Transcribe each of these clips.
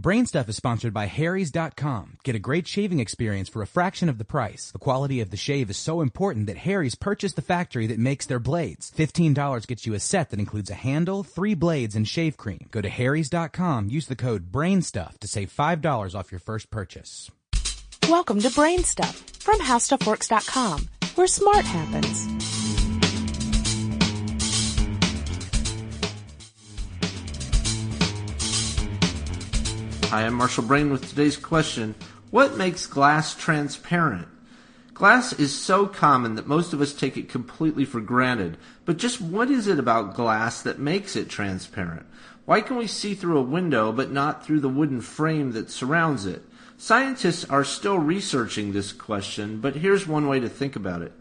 Brainstuff is sponsored by Harry's.com. Get a great shaving experience for a fraction of the price. The quality of the shave is so important that Harry's purchased the factory that makes their blades. $15 gets you a set that includes a handle, three blades, and shave cream. Go to Harry's.com, use the code BRAINSTUFF to save $5 off your first purchase. Welcome to Brainstuff from HowStuffWorks.com, where smart happens. Hi, I'm Marshall Brain with today's question What makes glass transparent? Glass is so common that most of us take it completely for granted, but just what is it about glass that makes it transparent? Why can we see through a window but not through the wooden frame that surrounds it? Scientists are still researching this question, but here's one way to think about it.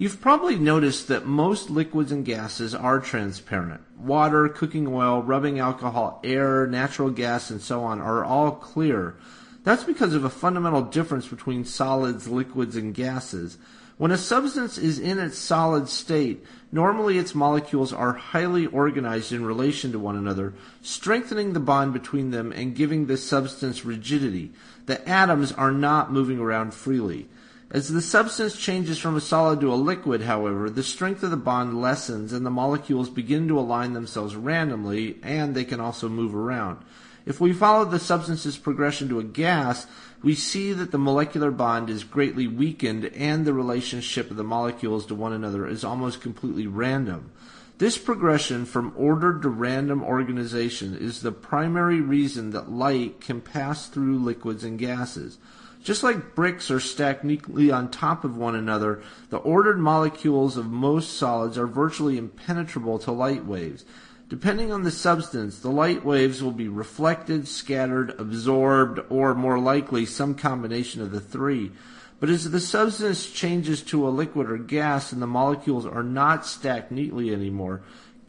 You've probably noticed that most liquids and gases are transparent. Water, cooking oil, rubbing alcohol, air, natural gas, and so on are all clear. That's because of a fundamental difference between solids, liquids, and gases. When a substance is in its solid state, normally its molecules are highly organized in relation to one another, strengthening the bond between them and giving the substance rigidity. The atoms are not moving around freely. As the substance changes from a solid to a liquid, however, the strength of the bond lessens and the molecules begin to align themselves randomly and they can also move around. If we follow the substance's progression to a gas, we see that the molecular bond is greatly weakened and the relationship of the molecules to one another is almost completely random. This progression from ordered to random organization is the primary reason that light can pass through liquids and gases. Just like bricks are stacked neatly on top of one another, the ordered molecules of most solids are virtually impenetrable to light waves. Depending on the substance, the light waves will be reflected, scattered, absorbed, or more likely some combination of the three. But as the substance changes to a liquid or gas and the molecules are not stacked neatly anymore,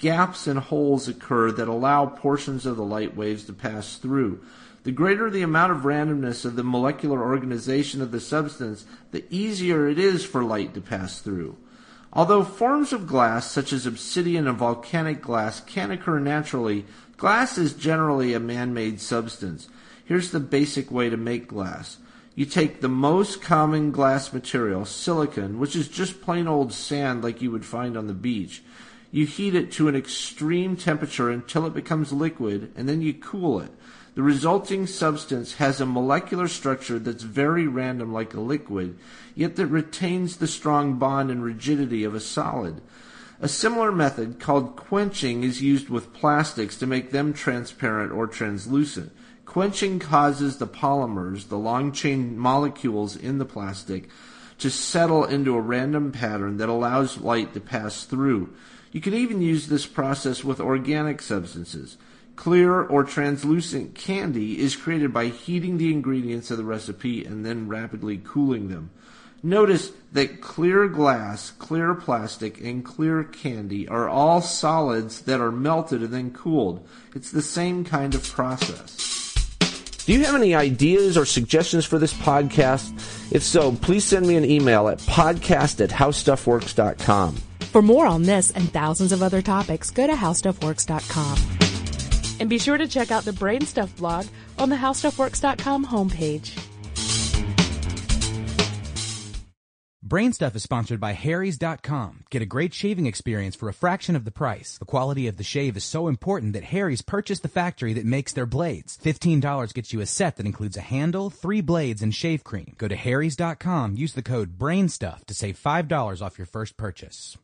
gaps and holes occur that allow portions of the light waves to pass through. The greater the amount of randomness of the molecular organization of the substance, the easier it is for light to pass through. Although forms of glass, such as obsidian and volcanic glass, can occur naturally, glass is generally a man made substance. Here's the basic way to make glass. You take the most common glass material, silica, which is just plain old sand like you would find on the beach. You heat it to an extreme temperature until it becomes liquid, and then you cool it. The resulting substance has a molecular structure that's very random like a liquid, yet that retains the strong bond and rigidity of a solid. A similar method called quenching is used with plastics to make them transparent or translucent. Quenching causes the polymers, the long chain molecules in the plastic, to settle into a random pattern that allows light to pass through. You can even use this process with organic substances. Clear or translucent candy is created by heating the ingredients of the recipe and then rapidly cooling them. Notice that clear glass, clear plastic, and clear candy are all solids that are melted and then cooled. It's the same kind of process. Do you have any ideas or suggestions for this podcast? If so, please send me an email at podcast at howstuffworks.com. For more on this and thousands of other topics, go to HowStuffWorks.com. And be sure to check out the Brainstuff blog on the HowStuffWorks.com homepage. Brainstuff is sponsored by Harry's.com. Get a great shaving experience for a fraction of the price. The quality of the shave is so important that Harry's purchased the factory that makes their blades. $15 gets you a set that includes a handle, three blades, and shave cream. Go to Harry's.com, use the code BRAINSTUFF to save $5 off your first purchase.